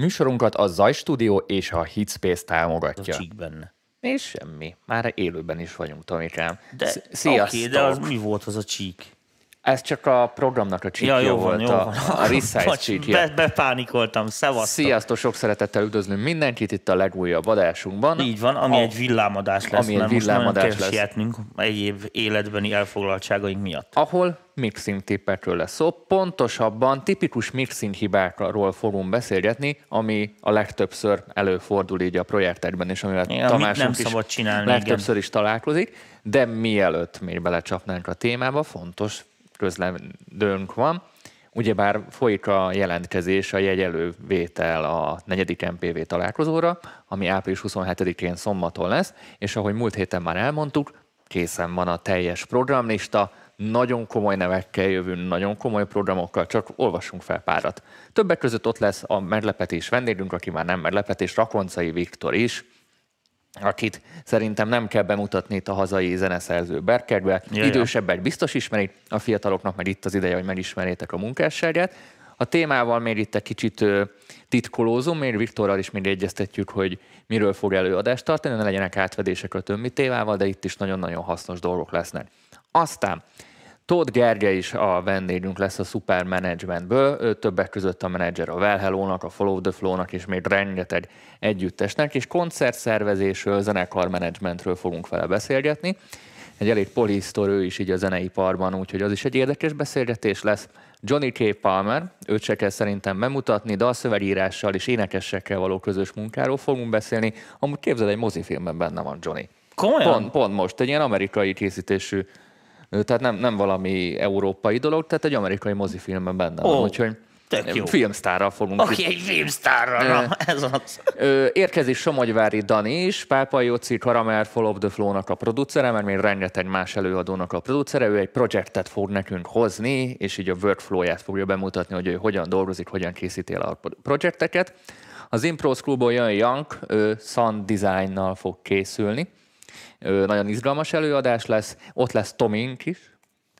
Műsorunkat a Zaj Studio és a Hitspace támogatja. A csík benne. És semmi. Már élőben is vagyunk, Tomikám. De oké, Sziasztok! de az mi volt az a csík? Ez csak a programnak a csíkja Ja, jó volt, van, jó a, van. a resize csíkja. Be, bepánikoltam, szevasztok. Sziasztok, sok szeretettel üdvözlünk mindenkit itt a legújabb adásunkban. Így van, ami A- egy villámadás lesz, ami egy mert most villámadás nagyon kell lesz. egyéb életbeni elfoglaltságaink miatt. ahol mixing tippekről lesz szó. Pontosabban tipikus mixing hibákról fogunk beszélgetni, ami a legtöbbször előfordul így a projektekben, és amivel Igen, amit Tamásunk nem is szabad csinálni, legtöbbször is találkozik. De mielőtt még belecsapnánk a témába, fontos közlendőnk van. Ugyebár folyik a jelentkezés, a jegyelővétel a negyedik MPV találkozóra, ami április 27-én szombaton lesz, és ahogy múlt héten már elmondtuk, készen van a teljes programlista, nagyon komoly nevekkel jövünk, nagyon komoly programokkal, csak olvassunk fel párat. Többek között ott lesz a meglepetés vendégünk, aki már nem meglepetés, Rakoncai Viktor is, akit szerintem nem kell bemutatni itt a hazai zeneszerző berkekbe. Ja, ja. Idősebbek biztos ismerik, a fiataloknak meg itt az ideje, hogy megismerjétek a munkásságát. A témával még itt egy kicsit titkolózom, még Viktorral is még egyeztetjük, hogy miről fog előadást tartani, ne legyenek átvedések a többi témával, de itt is nagyon-nagyon hasznos dolgok lesznek. Aztán Tóth Gergely is a vendégünk lesz a Super Managementből, ő többek között a menedzser a Well Hello-nak, a Follow the Flow-nak és még rengeteg együttesnek, és koncertszervezésről, zenekarmenedzsmentről fogunk vele beszélgetni. Egy elég polisztor ő is így a zeneiparban, úgyhogy az is egy érdekes beszélgetés lesz. Johnny K. Palmer, őt se kell szerintem bemutatni, de a szövegírással és énekesekkel való közös munkáról fogunk beszélni. Amúgy képzeld, egy mozifilmben benne van Johnny. Komolyan? Pont, pont most, egy ilyen amerikai készítésű, tehát nem, nem valami európai dolog, tehát egy amerikai mozifilmben benne van, Ó, úgyhogy tök jó. filmsztárral fogunk Oké, egy filmsztárra, na, ez az. Ö, érkezik Somogyvári Dani is, Pápai Jóci Karamell Fall of the Flow-nak a producere, mert még rengeteg más előadónak a producere, ő egy projektet fog nekünk hozni, és így a workflow-ját fogja bemutatni, hogy ő hogyan dolgozik, hogyan készíti el a projekteket. Az Impros Klubból jön Young, ő sound designnal fog készülni. Ő nagyon izgalmas előadás lesz, ott lesz Tomink is,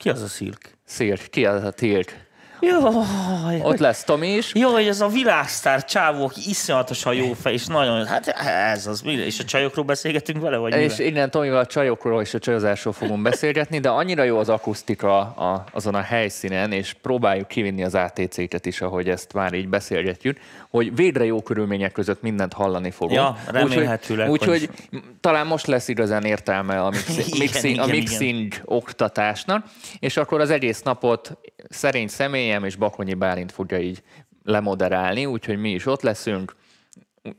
Ki az a szirk? Szirk, ki az a Tilk? Jaj, Ott lesz Tomi is, Jaj, ez a világsztár csávó, aki iszonyatosan jó fej, és nagyon, hát ez az, és a csajokról beszélgetünk vele, vagy És mivel? innen Tomival a csajokról és a csajozásról fogunk beszélgetni, de annyira jó az akusztika a, azon a helyszínen, és próbáljuk kivinni az ATC-ket is, ahogy ezt már így beszélgetjük, hogy végre jó körülmények között mindent hallani fogunk. Ja, remélhetőleg, Úgyhogy hogy- úgy, talán most lesz igazán értelme a, mixi- Igen, mixing, a igen, mixing oktatásnak, és akkor az egész napot szerény személyem és Bakonyi Bálint fogja így lemoderálni, úgyhogy mi is ott leszünk,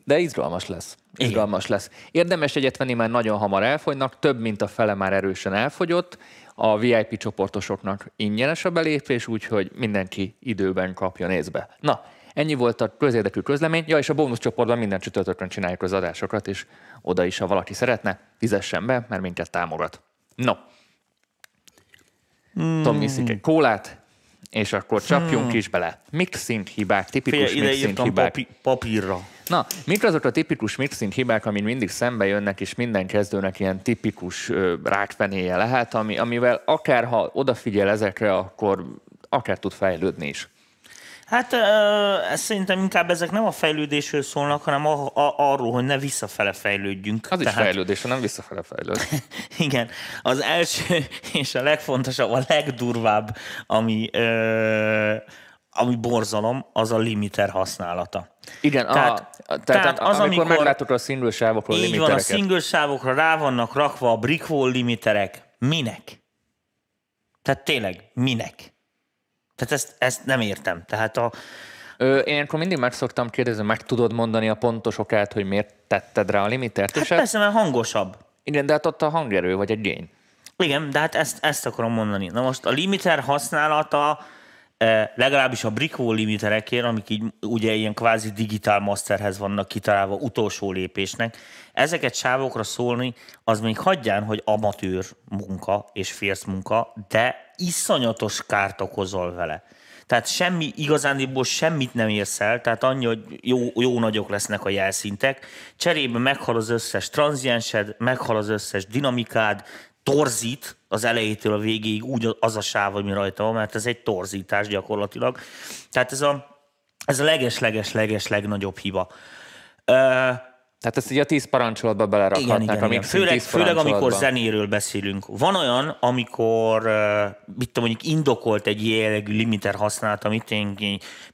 de izgalmas lesz. Igen. Izgalmas lesz. Érdemes egyet venni, mert nagyon hamar elfogynak, több mint a fele már erősen elfogyott. A VIP csoportosoknak ingyenes a belépés, úgyhogy mindenki időben kapja nézbe. Na, ennyi volt a közérdekű közlemény. Ja, és a bónusz csoportban minden csütörtökön csináljuk az adásokat, és oda is, ha valaki szeretne, fizessen be, mert minket támogat. No. Hmm. Tom iszik egy kólát, és akkor csapjunk is bele. Mixing hibák, tipikus Fél, mixing hibák. papi, papírra. Na, mik azok a tipikus mixing hibák, amin mindig szembe jönnek, és minden kezdőnek ilyen tipikus ö, rákfenéje lehet, ami, amivel akár ha odafigyel ezekre, akkor akár tud fejlődni is. Hát ez szerintem inkább ezek nem a fejlődésről szólnak, hanem a, a, arról, hogy ne visszafele fejlődjünk. Az is fejlődés, nem visszafele fejlőd. Igen, az első és a legfontosabb, a legdurvább, ami, ö, ami borzalom, az a limiter használata. Igen, Tehát- a, tehát, tehát az, amikor, amikor- meglátok a single sávokról Így van, a single sávokra rá vannak rakva a brickwall limiterek. Minek? Tehát tényleg, minek? Tehát ezt, ezt nem értem. Tehát a, Ö, én akkor mindig meg szoktam kérdezni, meg tudod mondani a pontos okát, hogy miért tetted rá a limitert, hát és hát, persze, mert hangosabb. igen, de hát ott a hangerő vagy egy gény. Igen, de hát ezt, ezt akarom mondani. Na most a limiter használata legalábbis a Brickwall limiterekért, amik így ugye ilyen kvázi digitál masterhez vannak kitalálva utolsó lépésnek, ezeket sávokra szólni, az még hagyján, hogy amatőr munka és férsz munka, de iszonyatos kárt okozol vele. Tehát semmi, igazándiból semmit nem érsz el, tehát annyi, hogy jó, jó nagyok lesznek a jelszintek, cserébe meghal az összes tranziensed, meghal az összes dinamikád, torzít az elejétől a végéig úgy az a sáv, ami rajta van, mert ez egy torzítás gyakorlatilag. Tehát ez a Ez a leges-leges-leges legnagyobb hiba. Ö, Tehát ezt így a tíz parancsolatba belerakhatnák. igen, igen, a igen. Főleg, főleg amikor zenéről beszélünk. Van olyan, amikor mit tudom, mondjuk indokolt egy jellegű limiter használat, amit egy,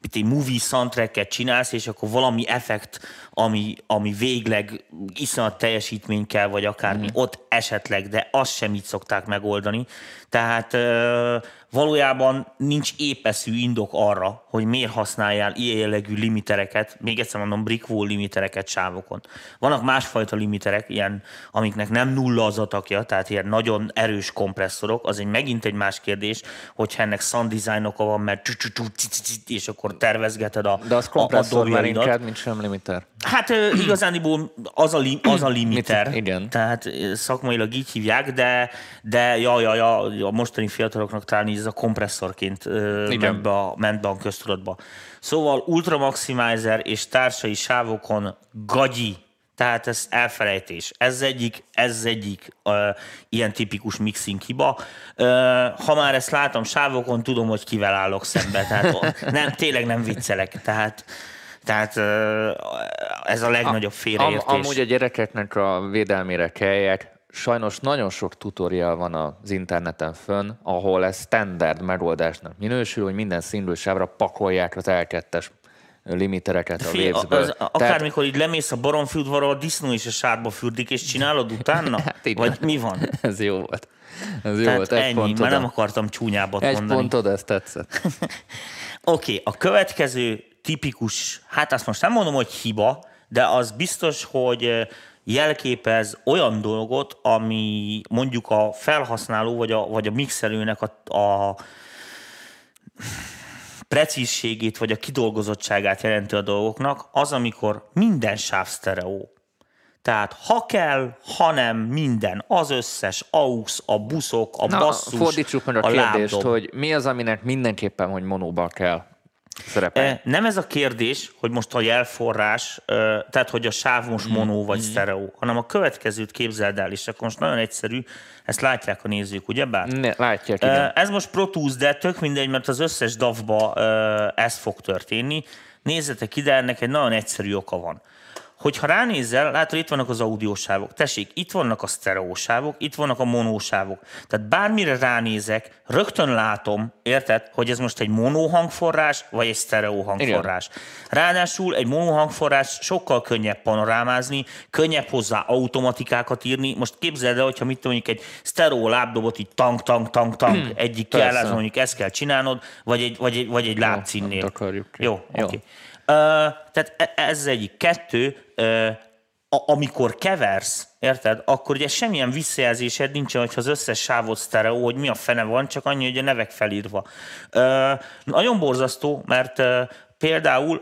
mit egy movie soundtracket csinálsz, és akkor valami effekt, ami, ami végleg iszonyat teljesítmény kell, vagy akármi, mm. ott esetleg, de azt sem így szokták megoldani. Tehát valójában nincs épeszű indok arra, hogy miért használjál ilyen jellegű limitereket, még egyszer mondom, brickwall limitereket sávokon. Vannak másfajta limiterek, ilyen, amiknek nem nulla az atakja, tehát ilyen nagyon erős kompresszorok, az egy megint egy más kérdés, hogyha ennek sound design oka van, mert és akkor tervezgeted a, De az kompresszor már inkább, mint sem limiter. Hát igazániból az a, li, az a limiter. Mit- igen. Tehát szakmailag így hívják, de, de ja, ja, ja, a mostani fiataloknak talán így ez a kompresszorként ö, Igen. ment be, a, ment be a köztudatba. Szóval Ultra Maximizer és társai sávokon gagyi, tehát ez elfelejtés. Ez egyik, ez egyik ö, ilyen tipikus mixing hiba. Ö, ha már ezt látom sávokon, tudom, hogy kivel állok szembe. Tehát nem, tényleg nem viccelek. Tehát, tehát ez a legnagyobb Am, félreértés. amúgy a gyerekeknek a védelmére kelljek. Sajnos nagyon sok tutorial van az interneten fönn, ahol ez standard megoldásnak minősül, hogy minden színlősávra pakolják az L2-es limitereket a Waves-ből. az, akármikor így lemész a baromfürdvarra, a disznó is a sárba fürdik, és csinálod utána? Hát igen. Vagy mi van? Ez jó volt. Ez jó Tehát volt. Egy ennyi, pontod. már nem akartam csúnyábbat Egy mondani. pontod, ez tetszett. Oké, okay, a következő tipikus, hát azt most nem mondom, hogy hiba, de az biztos, hogy jelképez olyan dolgot, ami mondjuk a felhasználó vagy a, vagy a mixelőnek a, a precízségét vagy a kidolgozottságát jelenti a dolgoknak, az, amikor minden sáv sztereó. Tehát ha kell, ha nem, minden, az összes, AUX, a buszok, a Na, basszus, fordítsuk meg a, a kérdést, lábdob. hogy mi az, aminek mindenképpen, hogy monóban kell szerepelni. E, Nem ez a kérdés, hogy most a jelforrás, ö, tehát hogy a sáv most monó vagy sztereó, hanem a következőt képzeld el, és akkor most nagyon egyszerű, ezt látják a nézők, ugyebár? Ne, látják, igen. Ez most Pro Tools, de tök mindegy, mert az összes DAV-ba ez fog történni. Nézzetek ide, ennek egy nagyon egyszerű oka van. Hogyha ránézel, látod, itt vannak az audiósávok. Tessék, itt vannak a sztereósávok, itt vannak a monósávok. Tehát bármire ránézek, rögtön látom, érted, hogy ez most egy monó hangforrás, vagy egy sztereó hangforrás. Ráadásul egy monó hangforrás sokkal könnyebb panorámázni, könnyebb hozzá automatikákat írni. Most képzeld el, hogyha mit mondjuk egy sztereó lábdobot így tank, tank, tank, tank, egyik persze. kiállásban mondjuk ezt kell csinálnod, vagy egy, vagy egy, vagy egy takarjuk ki. Jó, Jó. oké. Ö, tehát e- ez az egyik. Kettő, amikor keversz, érted, akkor ugye semmilyen visszajelzésed nincsen, hogyha az összes sávot sztereó, hogy mi a fene van, csak annyi, hogy a nevek felírva. Ö, nagyon borzasztó, mert ö, például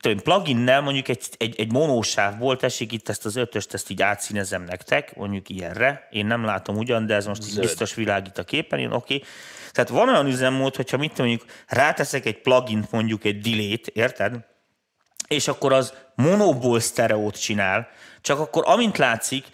tudom, pluginnel mondjuk egy, egy, egy monósávból, tessék itt ezt az ötöst, ezt így átszínezem nektek, mondjuk ilyenre. Én nem látom ugyan, de ez most így biztos világít a képen, én oké. Okay. Tehát van olyan üzemmód, hogyha mit mondjuk ráteszek egy plugint, mondjuk egy delay-t, érted? és akkor az monóból sztereót csinál, csak akkor amint látszik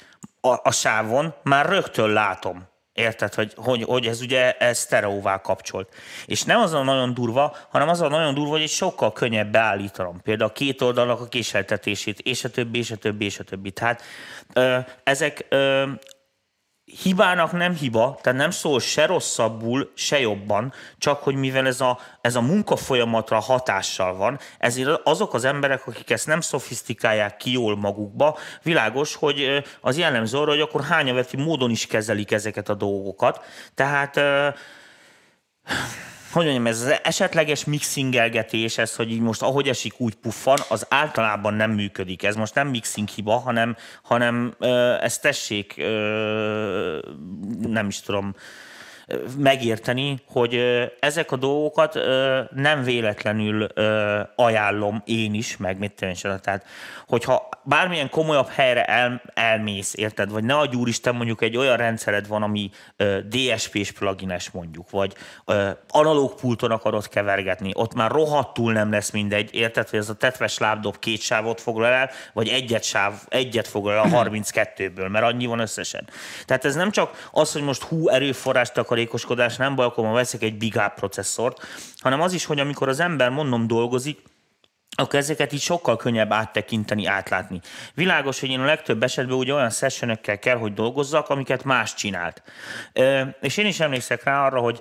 a, a sávon, már rögtön látom. Érted, hogy, hogy, hogy ez ugye ez sztereóvá kapcsolt. És nem az a nagyon durva, hanem az a nagyon durva, hogy egy sokkal könnyebb beállítanom. Például a két oldalnak a késeltetését, és a többi, és a többi, és a többi. Tehát ö, ezek ö, hibának nem hiba, tehát nem szól se rosszabbul, se jobban, csak hogy mivel ez a, ez a munka folyamatra hatással van, ezért azok az emberek, akik ezt nem szofisztikálják ki jól magukba, világos, hogy az jellemző arra, hogy akkor hányaveti módon is kezelik ezeket a dolgokat. Tehát hogy mondjam, ez az esetleges mixingelgetés, ez, hogy így most ahogy esik, úgy puffan, az általában nem működik. Ez most nem mixing hiba, hanem, hanem ezt tessék, nem is tudom, megérteni, hogy ezek a dolgokat nem véletlenül ajánlom én is, meg mit én, tehát hogyha bármilyen komolyabb helyre el, elmész, érted, vagy ne adj úristen, mondjuk egy olyan rendszered van, ami DSP-s plugines mondjuk, vagy analóg pulton akarod kevergetni, ott már rohadtul nem lesz mindegy, érted, hogy ez a tetves lábdob két sávot foglal el, vagy egyet sáv, egyet foglal el a 32-ből, mert annyi van összesen. Tehát ez nem csak az, hogy most hú, erőforrás takarékoskodás, nem baj, akkor ma veszek egy Big Up processzort, hanem az is, hogy amikor az ember, mondom, dolgozik, akkor ezeket így sokkal könnyebb áttekinteni, átlátni. Világos, hogy én a legtöbb esetben ugye olyan sessionökkel kell, hogy dolgozzak, amiket más csinált. És én is emlékszek rá arra, hogy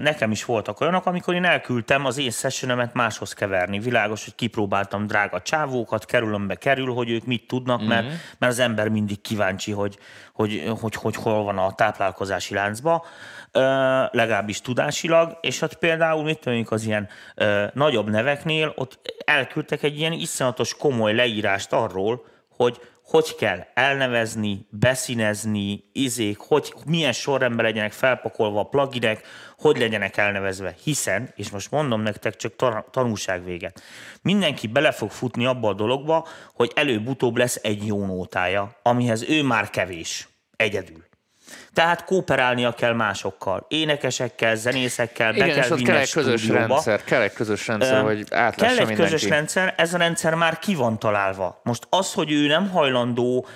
nekem is voltak olyanok, amikor én elküldtem az én sessionemet máshoz keverni. Világos, hogy kipróbáltam drága csávókat, kerülömbe kerül, hogy ők mit tudnak, mm-hmm. mert, mert az ember mindig kíváncsi, hogy, hogy, hogy, hogy hol van a táplálkozási láncba legalábbis tudásilag, és ott például, mit tudjuk, az ilyen nagyobb neveknél, ott elküldtek egy ilyen iszonyatos komoly leírást arról, hogy hogy kell elnevezni, beszínezni, izék, hogy milyen sorrendben legyenek felpakolva a pluginek, hogy legyenek elnevezve, hiszen, és most mondom nektek csak tanulság véget, mindenki bele fog futni abba a dologba, hogy előbb-utóbb lesz egy jó nótája, amihez ő már kevés, egyedül. Tehát kooperálnia kell másokkal, énekesekkel, zenészekkel, Igen, be kell vinni kell egy közös rendszer, kell egy közös rendszer, uh, hogy átlássa Kell egy mindenki. közös rendszer, ez a rendszer már ki van találva. Most az, hogy ő nem hajlandó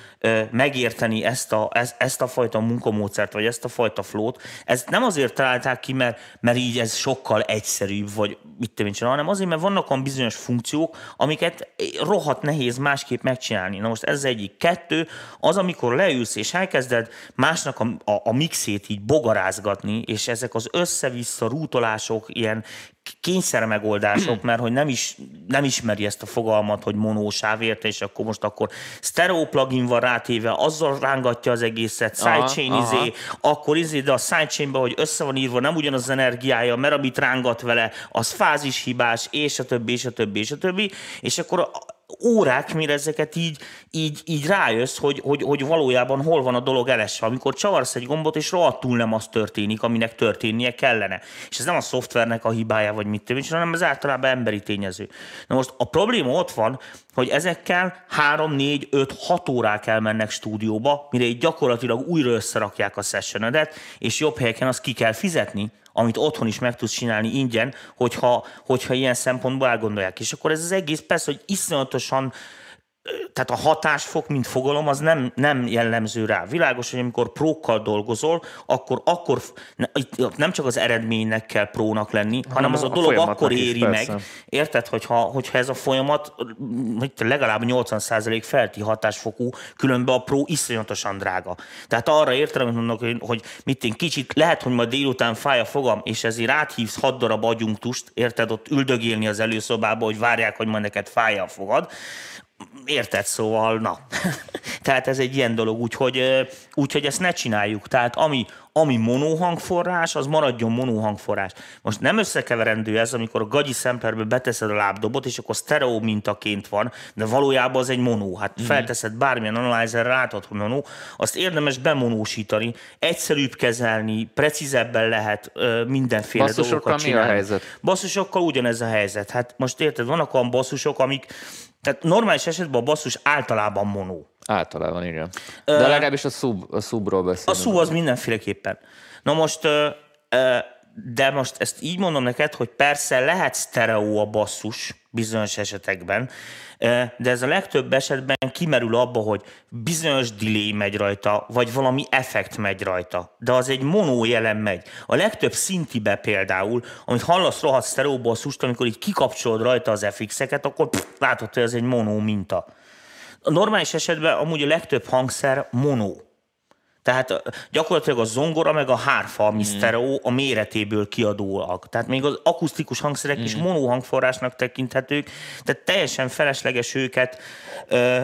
megérteni ezt a, ezt, ezt a fajta munkamódszert, vagy ezt a fajta flót. Ezt nem azért találták ki, mert, mert így ez sokkal egyszerűbb, vagy mit tudom én hanem azért, mert vannak olyan bizonyos funkciók, amiket rohadt nehéz másképp megcsinálni. Na most ez egyik. Kettő, az, amikor leülsz és elkezded másnak a, a, a mixét így bogarázgatni, és ezek az össze-vissza rútolások, ilyen kényszermegoldások, mert hogy nem, is, nem ismeri ezt a fogalmat, hogy monósáv érte, és akkor most akkor stereo plugin van rátéve, azzal rángatja az egészet, sidechain aha, izé, aha. akkor izé, de a sidechainben, hogy össze van írva, nem ugyanaz az energiája, mert amit rángat vele, az fázis hibás, és a többi, és a többi, és a többi, és akkor órák, mire ezeket így, így, így rájössz, hogy, hogy, hogy valójában hol van a dolog elesve. Amikor csavarsz egy gombot, és rohadtul nem az történik, aminek történnie kellene. És ez nem a szoftvernek a hibája, vagy mit tudom, hanem ez általában emberi tényező. Na most a probléma ott van, hogy ezekkel 3, 4, 5, 6 órák elmennek stúdióba, mire így gyakorlatilag újra összerakják a sessionedet, és jobb helyeken azt ki kell fizetni, amit otthon is meg tudsz csinálni ingyen, hogyha, hogyha ilyen szempontból elgondolják. És akkor ez az egész persze, hogy iszonyatosan tehát a hatásfok, mint fogalom, az nem, nem jellemző rá. Világos, hogy amikor prókkal dolgozol, akkor, akkor nem csak az eredménynek kell prónak lenni, hanem, hanem az a dolog a akkor éri is, meg. Érted, hogyha, hogyha ez a folyamat legalább 80% felti hatásfokú, különben a pró iszonyatosan drága. Tehát arra értem, hogy mondok, hogy mit én kicsit, lehet, hogy majd délután fáj a fogam, és ezért áthívsz hat darab agyunktust, érted, ott üldögélni az előszobába, hogy várják, hogy majd neked fáj a fogad, Érted, szóval, na. Tehát ez egy ilyen dolog, úgyhogy, úgyhogy ezt ne csináljuk. Tehát ami, ami monóhangforrás, az maradjon monóhangforrás. Most nem összekeverendő ez, amikor a gagyi szemperbe beteszed a lábdobot, és akkor sztereó mintaként van, de valójában az egy monó. Hát mm. felteszed bármilyen analyzerre, látod, hogy monó. Azt érdemes bemonósítani, egyszerűbb kezelni, precízebben lehet ö, mindenféle Basszusokkal dolgokat csinálni. mi a helyzet? Basszusokkal ugyanez a helyzet. Hát most érted, vannak olyan basszusok, amik tehát normális esetben a basszus általában monó. Általában, igen. De uh, legalábbis a, szub, a szubról beszélünk. A szub az mindenféleképpen. Na most, uh, uh, de most ezt így mondom neked, hogy persze lehet sztereó a basszus bizonyos esetekben, de ez a legtöbb esetben kimerül abba, hogy bizonyos delay megy rajta, vagy valami effekt megy rajta, de az egy mono jelen megy. A legtöbb szintibe például, amit hallasz rohadt sztereó basszust, amikor így kikapcsolod rajta az FX-eket, akkor pff, látod, hogy ez egy mono minta. A normális esetben amúgy a legtöbb hangszer mono. Tehát gyakorlatilag a zongora meg a hárfa, ami mm. a méretéből kiadóak. Tehát még az akusztikus hangszerek mm. is monohangforrásnak tekinthetők, tehát teljesen felesleges őket ö,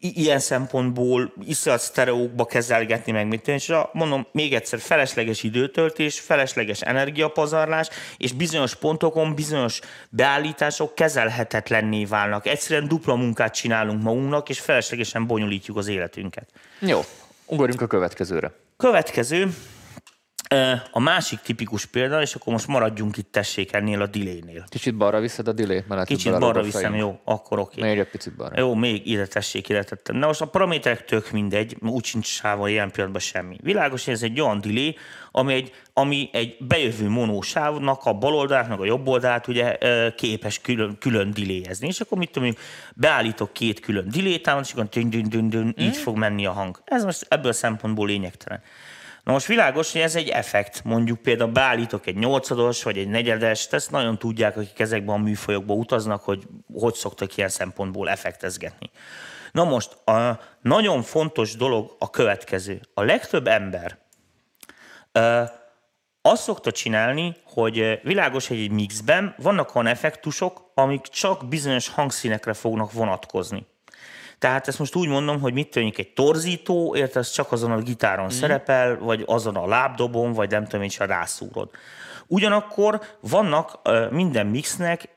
ilyen szempontból iszonyat sztereókba kezelgetni meg, mit és mondom még egyszer, felesleges időtöltés, felesleges energiapazarlás, és bizonyos pontokon bizonyos beállítások kezelhetetlenné válnak. Egyszerűen dupla munkát csinálunk magunknak, és feleslegesen bonyolítjuk az életünket. Jó, Ugorjunk a következőre. Következő, a másik tipikus példa, és akkor most maradjunk itt tessék ennél a delay-nél. Kicsit balra viszed a delay mert Kicsit balra viszem, jó, akkor oké. Okay. Még egy picit balra. Jó, még ide tessék, ide tettem. Na most a paraméterek tök mindegy, úgy sincs sávon ilyen pillanatban semmi. Világos, hogy ez egy olyan delay, ami egy, ami egy bejövő monósávnak a bal oldalát, a jobb oldalát ugye képes külön, külön diléjezni. És akkor mit tudom, beállítok két külön dilétávot, és akkor dün, dün, dün, dün, így hmm. fog menni a hang. Ez most ebből a szempontból lényegtelen. Na most világos, hogy ez egy effekt. Mondjuk például beállítok egy nyolcados, vagy egy negyedes, ezt nagyon tudják, akik ezekben a műfajokban utaznak, hogy hogy szoktak ilyen szempontból effektezgetni. Na most, a nagyon fontos dolog a következő. A legtöbb ember ö, azt szokta csinálni, hogy világos, hogy egy mixben vannak olyan effektusok, amik csak bizonyos hangszínekre fognak vonatkozni. Tehát ezt most úgy mondom, hogy mit tűnik egy torzító, érted, ez csak azon a gitáron mm. szerepel, vagy azon a lábdobon, vagy nem tudom, csak rászúrod. Ugyanakkor vannak minden mixnek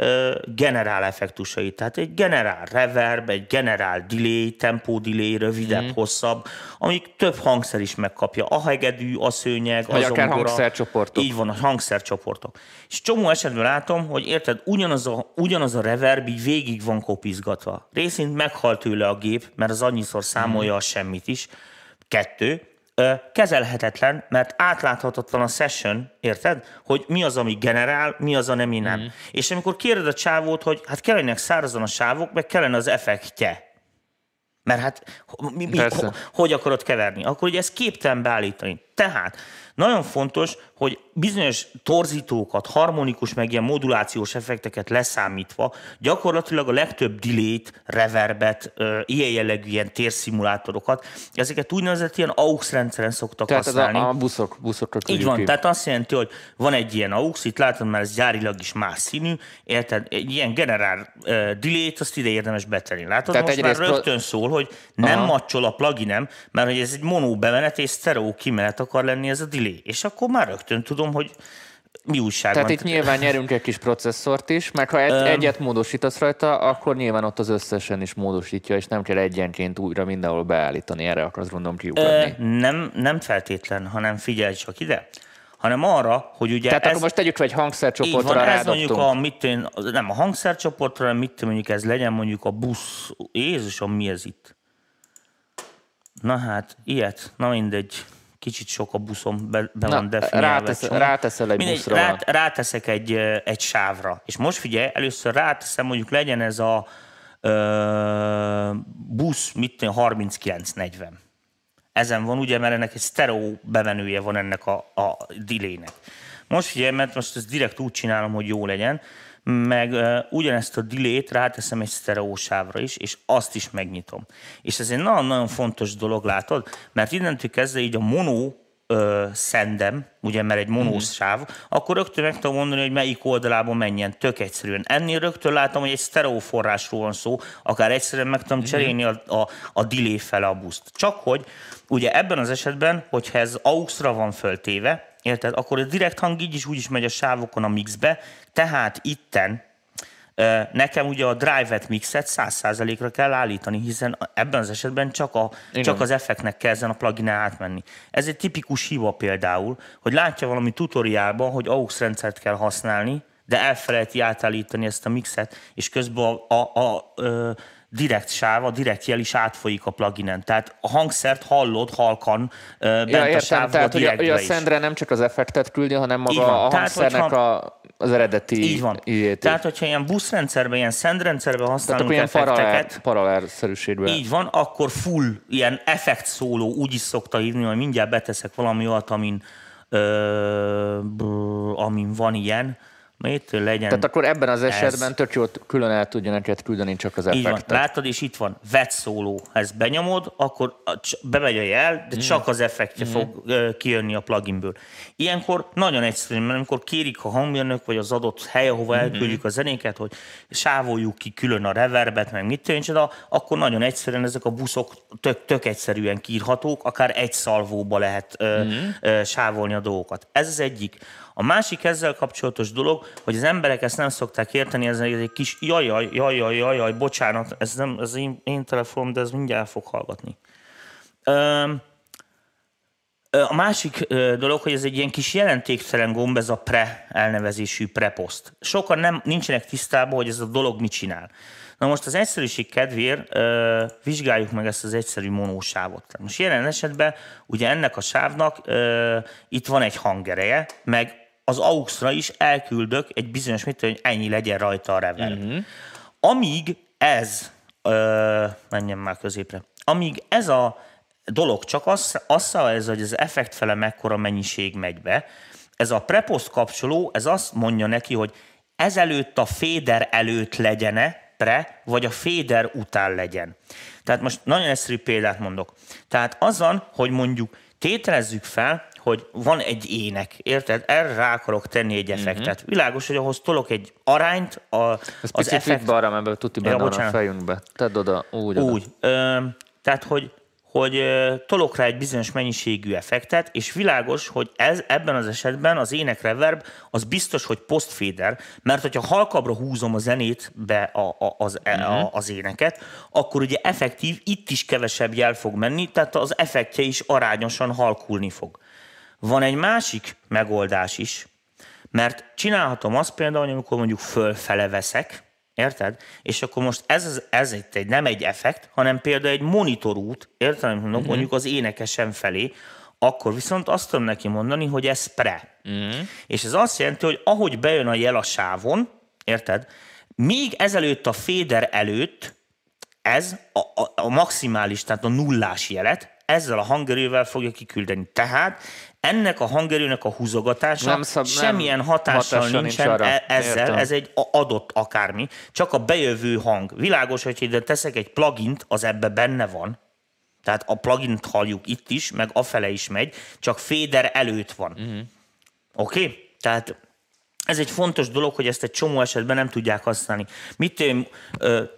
generál effektusai, tehát egy generál reverb, egy generál delay, tempo delay, rövidebb, mm. hosszabb, amik több hangszer is megkapja. A hegedű, a szőnyeg, Vagy a akár hangszercsoportok. Így van, a hangszercsoportok. És csomó esetben látom, hogy érted, ugyanaz a, ugyanaz a reverb így végig van kopizgatva. Részint meghalt tőle a gép, mert az annyiszor számolja mm. a semmit is. Kettő, kezelhetetlen, mert átláthatatlan a session, érted? Hogy mi az, ami generál, mi az, ami nem. Mm. És amikor kérded a csávót, hogy hát kellenek szárazon a sávok, meg kellene az effektje. Mert hát mi, mi, ho, hogy akarod keverni? Akkor ugye ezt képtelen beállítani. Tehát nagyon fontos, hogy bizonyos torzítókat, harmonikus, meg ilyen modulációs effekteket leszámítva, gyakorlatilag a legtöbb delay-t, reverbet, ilyen jellegű ilyen térszimulátorokat, ezeket úgynevezett ilyen AUX rendszeren szoktak tehát használni. Tehát a, a buszok, buszokra Így van, ki. tehát azt jelenti, hogy van egy ilyen AUX, itt látod, mert ez gyárilag is más színű, érted? Egy ilyen generál uh, delay-t, azt ide érdemes betenni. Látod, tehát most már rögtön pro... szól, hogy nem Aha. macsol a pluginem, mert hogy ez egy mono bemenet és stereo kimenet akar lenni ez a delay. És akkor már rögtön tudom, hogy mi újság Tehát van. itt nyilván nyerünk egy kis processzort is, meg ha egy, um, egyet módosítasz rajta, akkor nyilván ott az összesen is módosítja, és nem kell egyenként újra mindenhol beállítani. Erre akarsz gondolom kiukadni. Nem, nem feltétlen, hanem figyelj csak ide hanem arra, hogy ugye Tehát ez, akkor most tegyük fel egy hangszercsoportra van, ez mondjuk a, mit tűn, nem a hangszercsoportra, hanem mit tűn, mondjuk ez legyen mondjuk a busz. Jézusom, mi ez itt? Na hát, ilyet, na mindegy kicsit sok a buszom, be, be Na, van definiálva. Rátesz, ráteszel egy Mindegy, buszra. Rát, ráteszek egy, egy sávra. És most figyelj, először ráteszem, mondjuk legyen ez a ö, busz, mit 39-40. Ezen van ugye, mert ennek egy stereo bemenője van ennek a, a dilének. Most figyelj, mert most ezt direkt úgy csinálom, hogy jó legyen, meg uh, ugyanezt a delay-t ráteszem egy sztereósávra is, és azt is megnyitom. És ez egy nagyon-nagyon fontos dolog, látod? Mert innentől kezdve így a mono ö, szendem, ugye, mert egy monós mm. sáv, akkor rögtön meg tudom mondani, hogy melyik oldalában menjen, tök egyszerűen. Ennél rögtön látom, hogy egy stereo forrásról van szó, akár egyszerűen meg tudom mm. cserélni a, a, a delay fele a buszt. Csak hogy ugye ebben az esetben, hogyha ez AUX-ra van föltéve, érted, akkor a direkt hang így is úgy is megy a sávokon a mixbe, tehát itten Nekem ugye a drive-et mixet 100%-ra kell állítani, hiszen ebben az esetben csak, a, csak az effektnek kell ezen a plugin átmenni. Ez egy tipikus hiba például, hogy látja valami tutoriálban, hogy AUX rendszert kell használni, de elfelejti átállítani ezt a mixet, és közben a, a, a, a direkt sáv, a direkt jel is átfolyik a pluginen. Tehát a hangszert hallod halkan bent ja, értem, a sávba tehát, hogy a, hogy a szendre nem csak az effektet küldi, hanem maga van, a hangszernek tehát, hogyha, a, az eredeti Így van. Ijét. Tehát, hogyha ilyen buszrendszerben, ilyen szendrendszerben használunk tehát effekteket, paralel, paralel Így van, akkor full, ilyen effekt szóló, úgy is szokta hívni, hogy mindjárt beteszek valami olyat, amin, ö, amin van ilyen, Mit legyen Tehát akkor ebben az esetben ez... tök jól külön el tudja neked küldeni csak az effektet. Így van, látod, és itt van vetszóló. Ha ezt benyomod, akkor bemegy a jel, de mm. csak az effektje mm. fog kijönni a pluginből. Ilyenkor nagyon egyszerű, mert amikor kérik a hangmérnök, vagy az adott hely, ahova mm. elküldjük a zenéket, hogy sávoljuk ki külön a reverbet, meg mit tűncsen, akkor nagyon egyszerűen ezek a buszok tök, tök egyszerűen kiírhatók, akár egy szalvóba lehet mm. ö, sávolni a dolgokat. Ez az egyik. A másik ezzel kapcsolatos dolog, hogy az emberek ezt nem szokták érteni, ez egy kis jajjaj, jajjaj, jajjaj, bocsánat, ez nem ez én, én telefonom, de ez mindjárt fog hallgatni. A másik dolog, hogy ez egy ilyen kis jelentéktelen gomb, ez a pre elnevezésű prepost. Sokan nem, nincsenek tisztában, hogy ez a dolog mit csinál. Na most az egyszerűség kedvéért vizsgáljuk meg ezt az egyszerű monósávot. Most jelen esetben ugye ennek a sávnak itt van egy hangereje, meg az AUX-ra is elküldök egy bizonyos, mit hogy ennyi legyen rajta a reverb. Uh-huh. Amíg ez, ö, menjen már középre, amíg ez a dolog, csak az, az ez, hogy az effekt fele mekkora mennyiség megy be. Ez a prepost kapcsoló, ez azt mondja neki, hogy ezelőtt a féder előtt legyene, pre, vagy a féder után legyen. Tehát most nagyon egyszerű példát mondok. Tehát azon, hogy mondjuk tételezzük fel, hogy van egy ének, érted? Erre rá akarok tenni egy effektet. Mm-hmm. Világos, hogy ahhoz tolok egy arányt, a, Ez az effekt... balra, mert tuti benne ja, van a fejünkbe. Tedd oda, úgy. Úgy. Ö, tehát, hogy hogy tolok rá egy bizonyos mennyiségű effektet, és világos, hogy ez, ebben az esetben az ének reverb az biztos, hogy postféder, mert hogyha halkabbra húzom a zenét be a, a, az, uh-huh. a, az éneket, akkor ugye effektív itt is kevesebb jel fog menni, tehát az effektje is arányosan halkulni fog. Van egy másik megoldás is, mert csinálhatom azt például, amikor mondjuk fölfele veszek, Érted? És akkor most ez, ez itt egy, nem egy effekt, hanem például egy monitorút, érted? Mondom, uh-huh. mondjuk az énekesen felé, akkor viszont azt tudom neki mondani, hogy ez pre. Uh-huh. És ez azt jelenti, hogy ahogy bejön a jel a sávon, érted? Még ezelőtt a féder előtt ez a, a, a maximális, tehát a nullás jelet, ezzel a hangerővel fogja kiküldeni. Tehát ennek a hangerőnek a húzogatása nem szab, semmilyen nem hatással, hatással nincsen nincs arra. ezzel, Értem. ez egy adott akármi, csak a bejövő hang. Világos, hogy ide teszek egy plugint, az ebbe benne van, tehát a plugint halljuk itt is, meg afele is megy, csak féder előtt van. Uh-huh. Oké? Okay? Tehát ez egy fontos dolog, hogy ezt egy csomó esetben nem tudják használni. Mit én,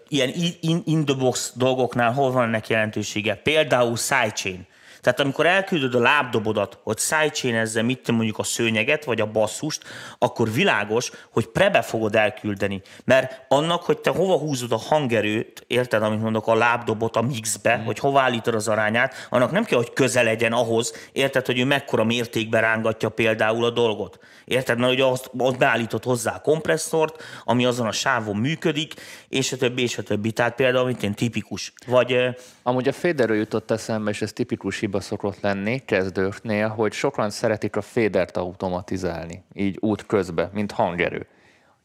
ilyen in, in the box dolgoknál hol van ennek jelentősége? Például sidechain. Tehát amikor elküldöd a lábdobodat, hogy sidechain mit mondjuk a szőnyeget, vagy a basszust, akkor világos, hogy prebe fogod elküldeni. Mert annak, hogy te hova húzod a hangerőt, érted, amit mondok, a lábdobot a mixbe, mm. hogy hova állítod az arányát, annak nem kell, hogy közel legyen ahhoz, érted, hogy ő mekkora mértékben rángatja például a dolgot. Érted? Mert ugye azt, azt beállított hozzá a kompresszort, ami azon a sávon működik, és a többi, és a többi. Tehát például, mint én tipikus. Vagy, Amúgy a féderről jutott eszembe, és ez tipikus hiba szokott lenni kezdőknél, hogy sokan szeretik a fédert automatizálni, így út közben, mint hangerő.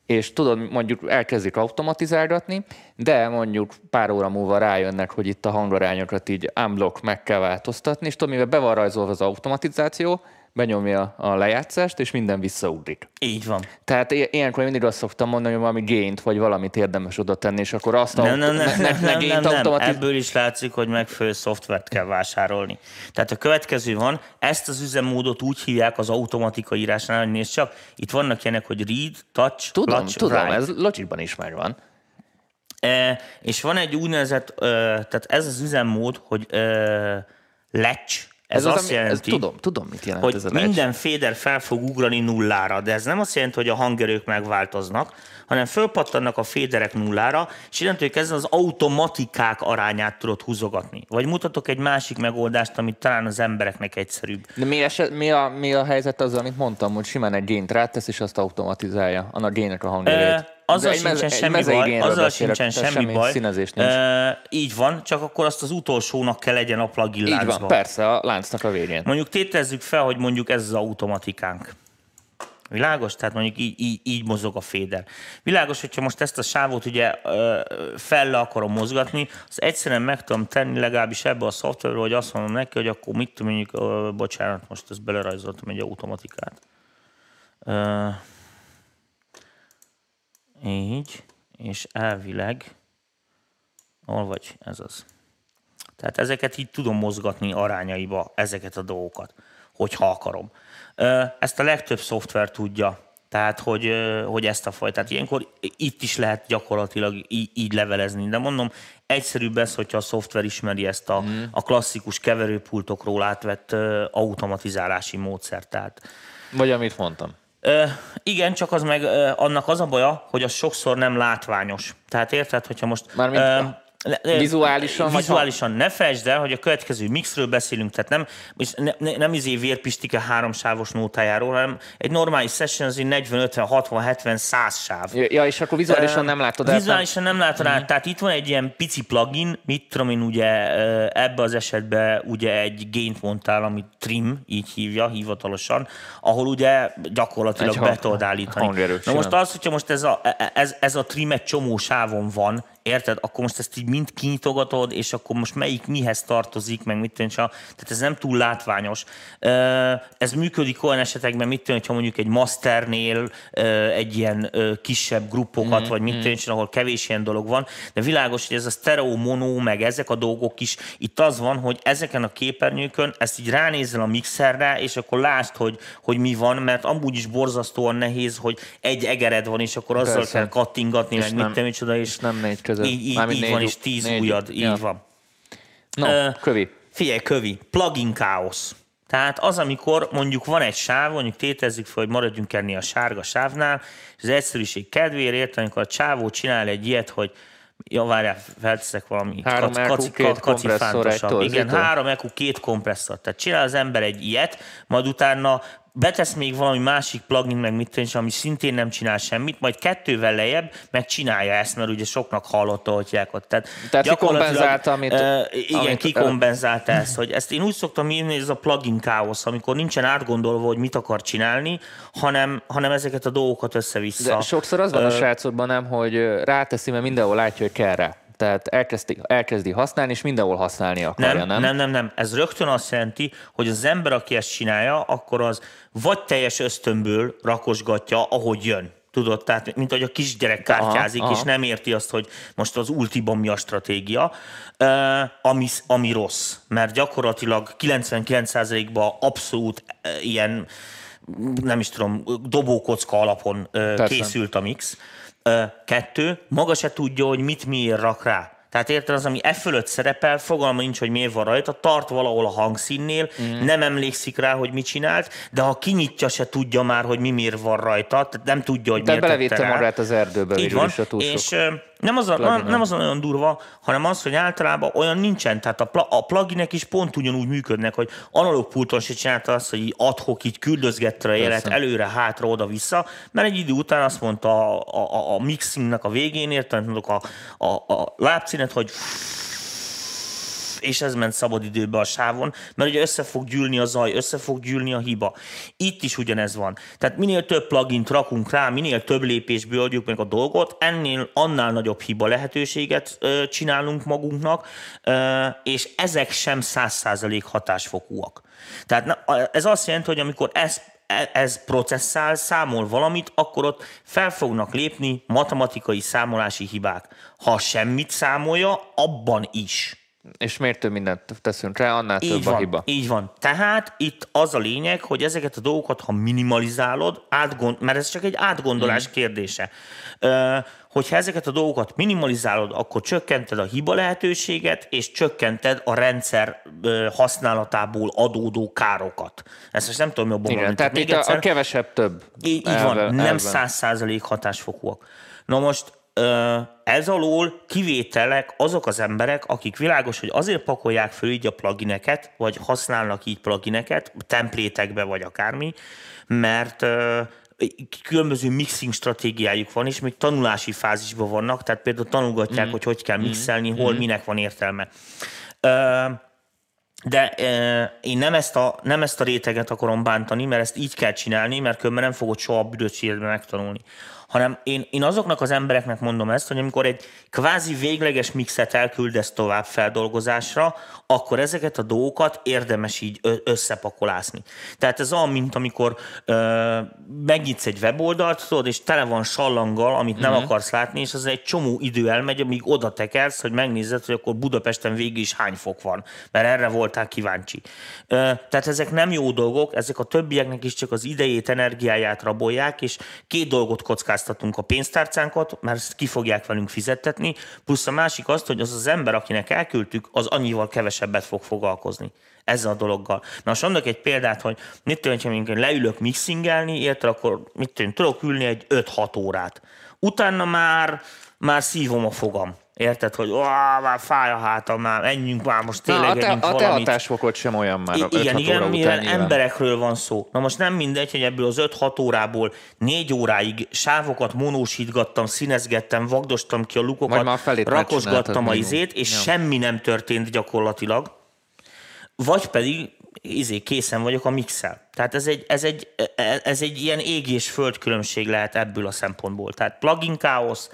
És tudod, mondjuk elkezdik automatizálgatni, de mondjuk pár óra múlva rájönnek, hogy itt a hangarányokat így unblock meg kell változtatni, és tudod, mivel be van rajzolva az automatizáció, benyomja a lejátszást, és minden visszaugrik. Így van. Tehát ilyenkor mindig azt szoktam mondani, hogy valami gént, vagy valamit érdemes oda tenni, és akkor azt nem, nem, nem, ne, ne, nem, nem, nem. Ebből is látszik, hogy megfelelő szoftvert kell vásárolni. Tehát a következő van, ezt az üzemmódot úgy hívják az automatika írásnál, hogy nézd csak, itt vannak ilyenek, hogy read, touch, Tudom, clutch, tudom, write. ez Logicban is megvan. E, és van egy úgynevezett, e, tehát ez az üzemmód, hogy e, latch, ez, ez azt ami, jelenti, ez tudom, tudom, mit jelent hogy ez a minden féder fel fog ugrani nullára, de ez nem azt jelenti, hogy a hangerők megváltoznak, hanem fölpattannak a féderek nullára, és innentől kezdve az automatikák arányát tudod húzogatni. Vagy mutatok egy másik megoldást, amit talán az embereknek egyszerűbb. De mi, eset, mi, a, mi a helyzet az, amit mondtam, hogy simán egy gént rátesz, és azt automatizálja, annak gének a hangerőt? E- azzal sincsen semmi baj, azzal sincsen semmi, semmi baj. Színezés nincs. E, így van, csak akkor azt az utolsónak kell legyen a plugin láncban. Így van, persze, a láncnak a végén. Mondjuk tétezzük fel, hogy mondjuk ez az automatikánk. Világos? Tehát mondjuk így, így, így mozog a féder. Világos, hogyha most ezt a sávot ugye fel akarom mozgatni, az egyszerűen meg tudom tenni legalábbis ebbe a szoftverbe, hogy azt mondom neki, hogy akkor mit mondjuk, bocsánat, most ezt belerajzoltam egy automatikát. Így, és elvileg, hol vagy, ez az. Tehát ezeket így tudom mozgatni arányaiba, ezeket a dolgokat, hogyha akarom. Ezt a legtöbb szoftver tudja, tehát hogy, hogy ezt a fajtát. Ilyenkor itt is lehet gyakorlatilag így, így levelezni, de mondom, egyszerűbb ez, hogyha a szoftver ismeri ezt a, mm. a klasszikus keverőpultokról átvett automatizálási módszert. Tehát, Vagy amit mondtam. Ö, igen, csak az meg ö, annak az a baja, hogy az sokszor nem látványos. Tehát érted, hogyha most... Mármint ö, Vizuálisan? Vizuálisan ne felejtsd el, hogy a következő mixről beszélünk, tehát nem, és ne, ne, nem izé vérpistike háromsávos nótájáról, hanem egy normális session az 40, 50, 60, 70, 100 sáv. Ja, és akkor vizuálisan uh, nem látod el. Vizuálisan nem látod át, uh-huh. tehát itt van egy ilyen pici plugin, mit tudom én ugye ebbe az esetben ugye egy gaint mondtál, amit trim, így hívja hivatalosan, ahol ugye gyakorlatilag be tudod állítani. Na most az, hogyha most ez a, e- e- ez, ez a trim egy csomó sávon van, Érted? Akkor most ezt így mind kinyitogatod, és akkor most melyik mihez tartozik, meg mit tűnik, tehát ez nem túl látványos. Ez működik olyan esetekben, mit tűnik, ha mondjuk egy masternél egy ilyen kisebb gruppokat, mm, vagy mit tűnik, ahol kevés ilyen dolog van, de világos, hogy ez a stereo, mono, meg ezek a dolgok is, itt az van, hogy ezeken a képernyőkön ezt így ránézel a mixerre, és akkor lásd, hogy, hogy mi van, mert amúgy is borzasztóan nehéz, hogy egy egered van, és akkor azzal Persze. kell kattingatni, és meg nem, mit micsoda, és, és nem négy között. Így, így, így van, és tíz négy, ujjad, így ja. van. No, uh, kövi. Figyelj, kövi. Plugin káosz. Tehát az, amikor mondjuk van egy sáv, mondjuk tétezzük fel, hogy maradjunk ennél a sárga sávnál, és az egyszerűség kedvéért értem, amikor a csávó csinál egy ilyet, hogy Ja, várjál, felteszek valami három kaci, kaci, két kaci kompresszor, Igen, három EQ, két kompresszor. Tehát csinál az ember egy ilyet, majd utána betesz még valami másik plugin, meg mit tűnik, ami szintén nem csinál semmit, majd kettővel lejjebb meg csinálja ezt, mert ugye soknak hallotta, hogy ott. Tehát, Tehát kikompenzálta, amit... Uh, igen, amit, kikompenzálta uh, ezt, hogy ezt én úgy szoktam írni, ez a plugin káosz, amikor nincsen átgondolva, hogy mit akar csinálni, hanem, hanem ezeket a dolgokat össze-vissza. De sokszor az van uh, a srácodban, nem, hogy ráteszi, mert mindenhol látja, hogy kell rá tehát elkezdi, elkezdi használni, és mindenhol használni akarja, nem? Nem, nem, nem, nem. Ez rögtön azt jelenti, hogy az ember, aki ezt csinálja, akkor az vagy teljes ösztönből rakosgatja, ahogy jön. Tudod, tehát mint hogy a kisgyerek kártyázik, aha, aha. és nem érti azt, hogy most az ultiban mi a stratégia, ami, ami rossz. Mert gyakorlatilag 99%-ban abszolút ilyen, nem is tudom, dobókocka alapon Persze. készült a mix. Kettő, maga se tudja, hogy mit miért rak rá. Tehát érted, az, ami e fölött szerepel, fogalma nincs, hogy miért van rajta, tart valahol a hangszínnél, mm. nem emlékszik rá, hogy mit csinált, de ha kinyitja, se tudja már, hogy mi miért van rajta, tehát nem tudja, hogy de miért belevitte magát az erdőbe, Így van, és nem az, a, nem, nem az olyan durva, hanem az, hogy általában olyan nincsen. Tehát a, pla, a pluginek is pont ugyanúgy működnek, hogy analóg pulton se csinálta azt, hogy így adhok, így küldözgette a jelet előre, hátra, oda-vissza, mert egy idő után azt mondta a, a, a mixingnek a végén, értem, a, a, a lábszínet, hogy és ez ment szabadidőbe a sávon, mert ugye össze fog gyűlni a zaj, össze fog gyűlni a hiba. Itt is ugyanez van. Tehát minél több plugint rakunk rá, minél több lépésből adjuk meg a dolgot, ennél annál nagyobb hiba lehetőséget ö, csinálunk magunknak, ö, és ezek sem száz százalék hatásfokúak. Tehát ez azt jelenti, hogy amikor ez e, ez processzál, számol valamit, akkor ott fel fognak lépni matematikai számolási hibák. Ha semmit számolja, abban is. És miért több mindent teszünk rá, annál így több van, a hiba. Így van. Tehát itt az a lényeg, hogy ezeket a dolgokat, ha minimalizálod, átgond, mert ez csak egy átgondolás mm. kérdése. Ö, hogyha ezeket a dolgokat minimalizálod, akkor csökkented a hiba lehetőséget, és csökkented a rendszer használatából adódó károkat. Ezt most nem tudom jobban Igen, mondani. Tehát, tehát még a, kevesebb több. Így, így elve, van, nem száz százalék hatásfokúak. Na most ez alól kivételek azok az emberek, akik világos, hogy azért pakolják föl így a plugineket, vagy használnak így plugineket, templétekbe vagy akármi, mert különböző mixing stratégiájuk van, és még tanulási fázisban vannak, tehát például tanulgatják, mm. hogy hogy kell mixelni, mm. hol mm. minek van értelme. De én nem ezt, a, nem ezt a réteget akarom bántani, mert ezt így kell csinálni, mert különben nem fogod soha a büdös megtanulni hanem én, én azoknak az embereknek mondom ezt, hogy amikor egy kvázi végleges mixet elküldesz tovább feldolgozásra, akkor ezeket a dolgokat érdemes így összepakolászni. Tehát ez olyan, mint amikor ö, megnyitsz egy weboldalt, tudod, és tele van sallanggal, amit nem uh-huh. akarsz látni, és az egy csomó idő elmegy, amíg oda tekersz, hogy megnézed, hogy akkor Budapesten végig is hány fok van, mert erre voltál kíváncsi. Ö, tehát ezek nem jó dolgok, ezek a többieknek is csak az idejét, energiáját rabolják, és két dolgot kockáztatunk a pénztárcánkat, mert ki fogják velünk fizettetni, plusz a másik azt, hogy az az ember, akinek elküldtük, az annyival kevesebb kevesebbet fog foglalkozni ezzel a dologgal. Na most mondok egy példát, hogy mit tudom, ha leülök mixingelni, érted, akkor mit tudom, tudok ülni egy 5-6 órát. Utána már, már szívom a fogam. Érted, hogy már fáj a hátam, már menjünk már most tényleg Na, a te, a te valamit. hatásfokod sem olyan már. I- igen, igen, mivel emberekről van szó. Na most nem mindegy, hogy ebből az 5-6 órából 4 óráig sávokat monósítgattam, színezgettem, vagdostam ki a lukokat, rakosgattam a izét, és ja. semmi nem történt gyakorlatilag. Vagy pedig izé, készen vagyok a mixel. Tehát ez egy, ez egy, ez egy ilyen ég és föld különbség lehet ebből a szempontból. Tehát plugin káosz,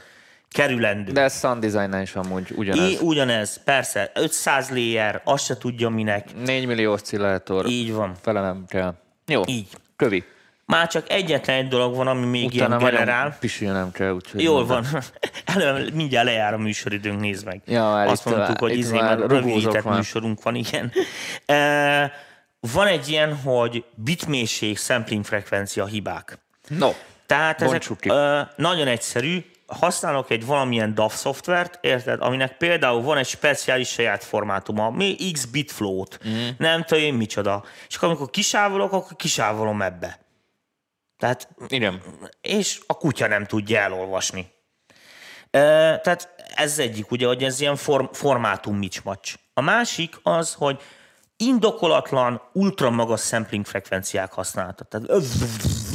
kerülendő. De ez sound design is amúgy ugyanez. I, ugyanez, persze. 500 layer, azt se tudja minek. 4 millió oszcillátor. Így van. Fele nem kell. Jó. Így. Kövi. Már csak egyetlen egy dolog van, ami még Utána ilyen generál. pisilnem kell, úgyhogy... Jól van. Elő, mindjárt lejár a műsoridőnk, nézd meg. Ja, már Azt itt mondtuk, hogy izé már rövidített már. műsorunk van, igen. E, van egy ilyen, hogy bitmélység, sampling frekvencia hibák. No. Tehát ezek ki. ö, nagyon egyszerű, használok egy valamilyen DAV szoftvert, érted, aminek például van egy speciális saját formátuma, mi X-bit float, Mhm. mm. nem tudom én micsoda. És akkor amikor kisávolok, akkor kisávolom ebbe. Tehát Igen. és a kutya nem tudja elolvasni. E, tehát ez egyik, ugye, hogy ez ilyen form, formátum micsmacs. A másik az, hogy indokolatlan, ultra magas sampling frekvenciák használata. Tehát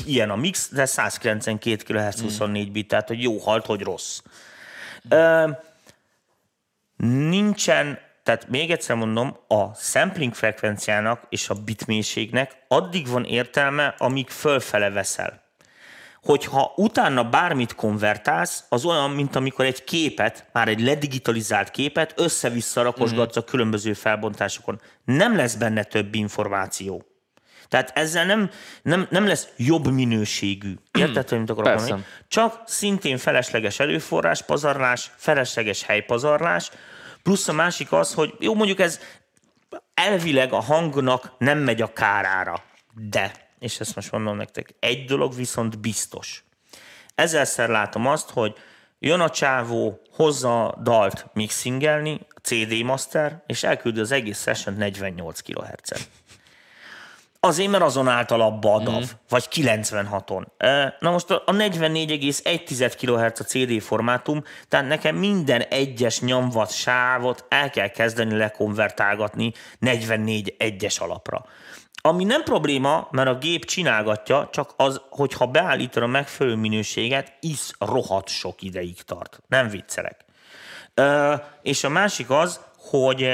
ilyen a mix, de 192 kHz 24 bit, tehát hogy jó halt, hogy rossz. E, nincsen, tehát még egyszer mondom, a sampling frekvenciának és a bitmélységnek addig van értelme, amíg fölfele veszel hogyha utána bármit konvertálsz, az olyan, mint amikor egy képet, már egy ledigitalizált képet össze-vissza rakosgatsz a különböző felbontásokon. Nem lesz benne több információ. Tehát ezzel nem, nem, nem lesz jobb minőségű. Érted, hogy mit akarok Persze. mondani? Csak szintén felesleges erőforrás, pazarlás, felesleges helypazarlás, plusz a másik az, hogy jó, mondjuk ez elvileg a hangnak nem megy a kárára, de, és ezt most mondom nektek, egy dolog viszont biztos. Ezerszer látom azt, hogy jön a csávó, hozza dalt mixingelni, CD master, és elküldi az egész session 48 kHz-en. Azért, mert azon általabba a DAV, mm. vagy 96-on. Ö, Na most a 44,1 kHz a CD formátum, tehát nekem minden egyes nyomvat sávot el kell kezdeni lekonvertálgatni 44 egyes alapra. Ami nem probléma, mert a gép csinálgatja, csak az, hogyha beállítod a megfelelő minőséget, is rohadt sok ideig tart. Nem viccelek. És a másik az, hogy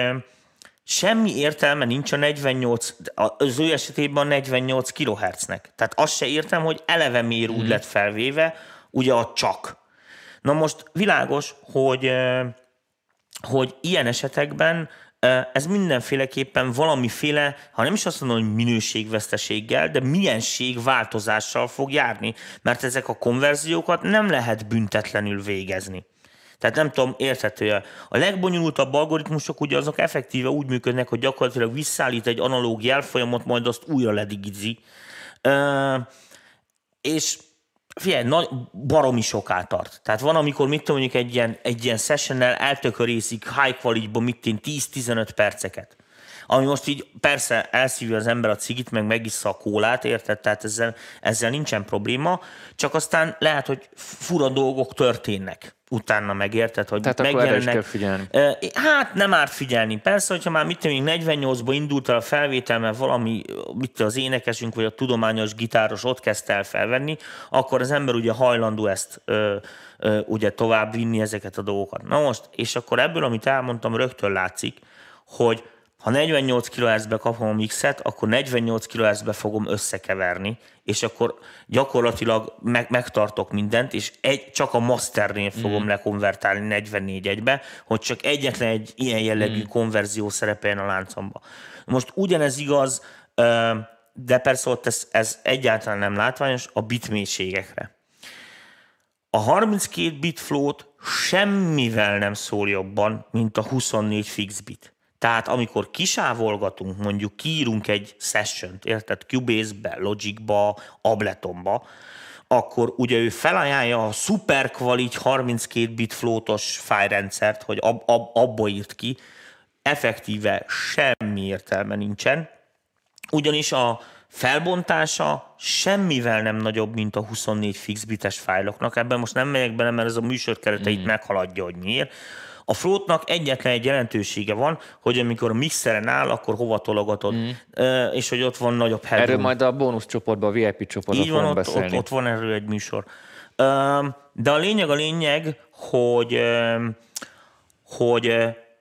semmi értelme nincs a 48, az ő esetében a 48 kHz-nek. Tehát azt se értem, hogy eleve miért úgy lett felvéve, ugye a csak. Na most világos, hogy, hogy ilyen esetekben ez mindenféleképpen valamiféle, ha nem is azt mondom, hogy minőségveszteséggel, de milyenség változással fog járni, mert ezek a konverziókat nem lehet büntetlenül végezni. Tehát nem tudom, érthető A legbonyolultabb algoritmusok ugye azok effektíve úgy működnek, hogy gyakorlatilag visszaállít egy analóg jelfolyamot, majd azt újra ledigizi. Ö, és figyelj, nagy, baromi soká tart. Tehát van, amikor mit tudom, mondjuk egy ilyen, egy ilyen sessionnel eltökörészik high quality-ba mit én 10-15 perceket. Ami most így persze elszívja az ember a cigit, meg megissza a kólát, érted? Tehát ezzel, ezzel nincsen probléma, csak aztán lehet, hogy fura dolgok történnek utána megérted, hogy Tehát akkor megjelennek. kell figyelni. Hát nem árt figyelni. Persze, hogyha már mit tudom, 48-ban indult el a felvétel, mert valami, mit az énekesünk vagy a tudományos gitáros ott kezdte el felvenni, akkor az ember ugye hajlandó ezt ö, ö, ugye tovább vinni ezeket a dolgokat. Na most, és akkor ebből, amit elmondtam, rögtön látszik, hogy ha 48 kHz-be kapom a mixet, akkor 48 kHz-be fogom összekeverni, és akkor gyakorlatilag meg, megtartok mindent, és egy, csak a masternél fogom mm. lekonvertálni 44 egybe, hogy csak egyetlen egy ilyen jellegű mm. konverzió szerepeljen a láncomba. Most ugyanez igaz, de persze ott ez, ez egyáltalán nem látványos, a bitmélységekre. A 32 bit float semmivel nem szól jobban, mint a 24 fix bit. Tehát amikor kisávolgatunk, mondjuk kiírunk egy session érted, Cubase-be, Logic-ba, Abletonba, akkor ugye ő felajánlja a super quality 32 bit floatos fájrendszert, hogy ab, ab, abba írt ki, effektíve semmi értelme nincsen, ugyanis a felbontása semmivel nem nagyobb, mint a 24 fixbites fájloknak. Ebben most nem megyek bele, mert ez a műsor kereteit mm. meghaladja, hogy miért. A floatnak egyetlen egy jelentősége van, hogy amikor a mixeren áll, akkor hova tologatod, mm. és hogy ott van nagyobb headroom. Erről majd a bónusz csoportban, a VIP csoportban Így van, ott, beszélni. ott, ott van erről egy műsor. De a lényeg a lényeg, hogy, hogy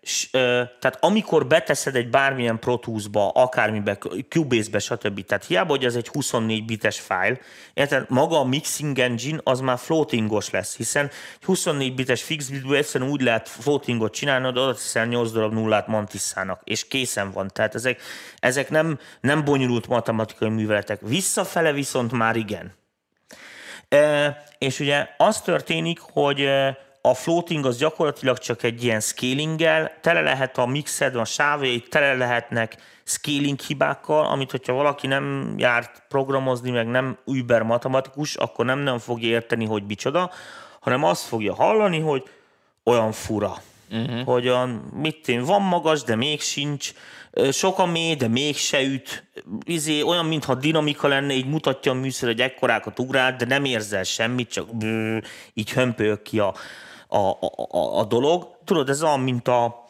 s, ö, tehát amikor beteszed egy bármilyen Pro Tools-ba, akármibe, Cubase-be, stb. Tehát hiába, hogy ez egy 24 bites file, érted? Maga a mixing engine az már floatingos lesz, hiszen egy 24 bites fix bitből egyszerűen úgy lehet floatingot csinálni, hogy oda teszel 8 darab nullát Mantissának, és készen van. Tehát ezek, ezek nem, nem bonyolult matematikai műveletek. Visszafele viszont már igen. E, és ugye az történik, hogy a floating az gyakorlatilag csak egy ilyen scalinggel, tele lehet a mixed, a sávjai tele lehetnek scaling hibákkal, amit hogyha valaki nem járt programozni, meg nem über matematikus, akkor nem nem fogja érteni, hogy micsoda, hanem azt fogja hallani, hogy olyan fura. Uh-huh. Hogy olyan, mit én, van magas, de még sincs, sok a mély, de mégse üt. Izé, olyan, mintha dinamika lenne, így mutatja a műszer, hogy ekkorákat ugrál, de nem érzel semmit, csak bő, így hömpölyök ki a, a, a, a dolog. Tudod, ez olyan, mint a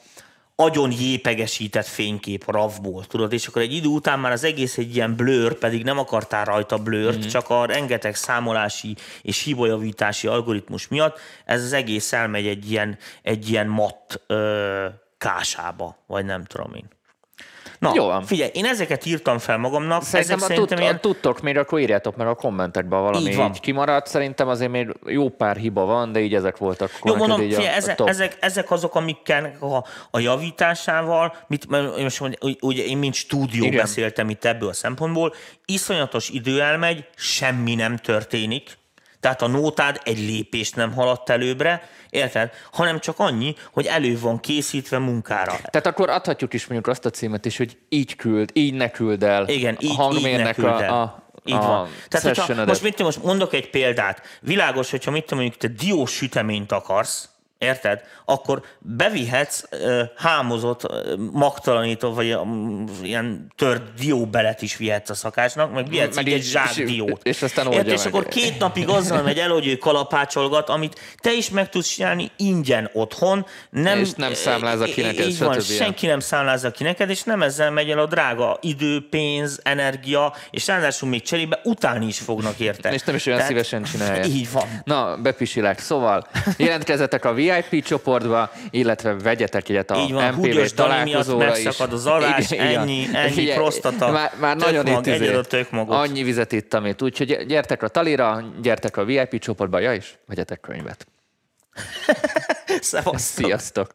agyon jépegesített fénykép a RAV-ból, tudod, és akkor egy idő után már az egész egy ilyen blur, pedig nem akartál rajta blurt, mm-hmm. csak a rengeteg számolási és hibajavítási algoritmus miatt ez az egész elmegy egy ilyen, egy ilyen matt ö, kásába, vagy nem tudom én. Na, Jó van. figyelj, én ezeket írtam fel magamnak. Szerintem, ezek a, szerintem ilyen... tudtok még, akkor írjátok meg a kommentekben valami így, van. így kimaradt. Szerintem azért még jó pár hiba van, de így ezek voltak. Jó, mondom, figyelj, a, ezek, a ezek, ezek, azok, amikkel a, a javításával, mit, most ugye én mint stúdió Igen. beszéltem itt ebből a szempontból, iszonyatos idő elmegy, semmi nem történik, tehát a nótád egy lépést nem haladt előbbre, érted? Hanem csak annyi, hogy elő van készítve munkára. Tehát akkor adhatjuk is mondjuk azt a címet is, hogy így küld, így ne küld el. Igen, így, a így ne küld el. A, a, így a van. Tehát, hogyha, most, mit, most mondok egy példát. Világos, hogyha mit tudom, mondjuk te diós süteményt akarsz, Érted? Akkor bevihetsz uh, hámozott, uh, magtalanító, vagy um, ilyen tört dióbelet is vihetsz a szakásnak, meg vihetsz meg egy zsák diót. És aztán Érted? És akkor két napig azzal megy el, hogy ő kalapácsolgat, amit te is meg tudsz csinálni ingyen otthon. Nem, és nem számlázza ki neked, így van, senki nem számlázza ki neked, és nem ezzel megy el a drága idő, pénz, energia, és ráadásul még cserébe utálni is fognak érte. És nem is olyan Tehát, szívesen csinálják. Így van. Na, bepisilek. Szóval jelentkezzetek a VIP csoportba, illetve vegyetek egyet a Így van, MPV találkozóra miatt megszakad az alás, igen, ennyi, ennyi igen, prostata, már, már nagyon mag, itt izé, Annyi vizet ittam itt, úgyhogy gyertek a talira, gyertek a VIP csoportba, ja is, vegyetek könyvet. Szevasztok. Sziasztok!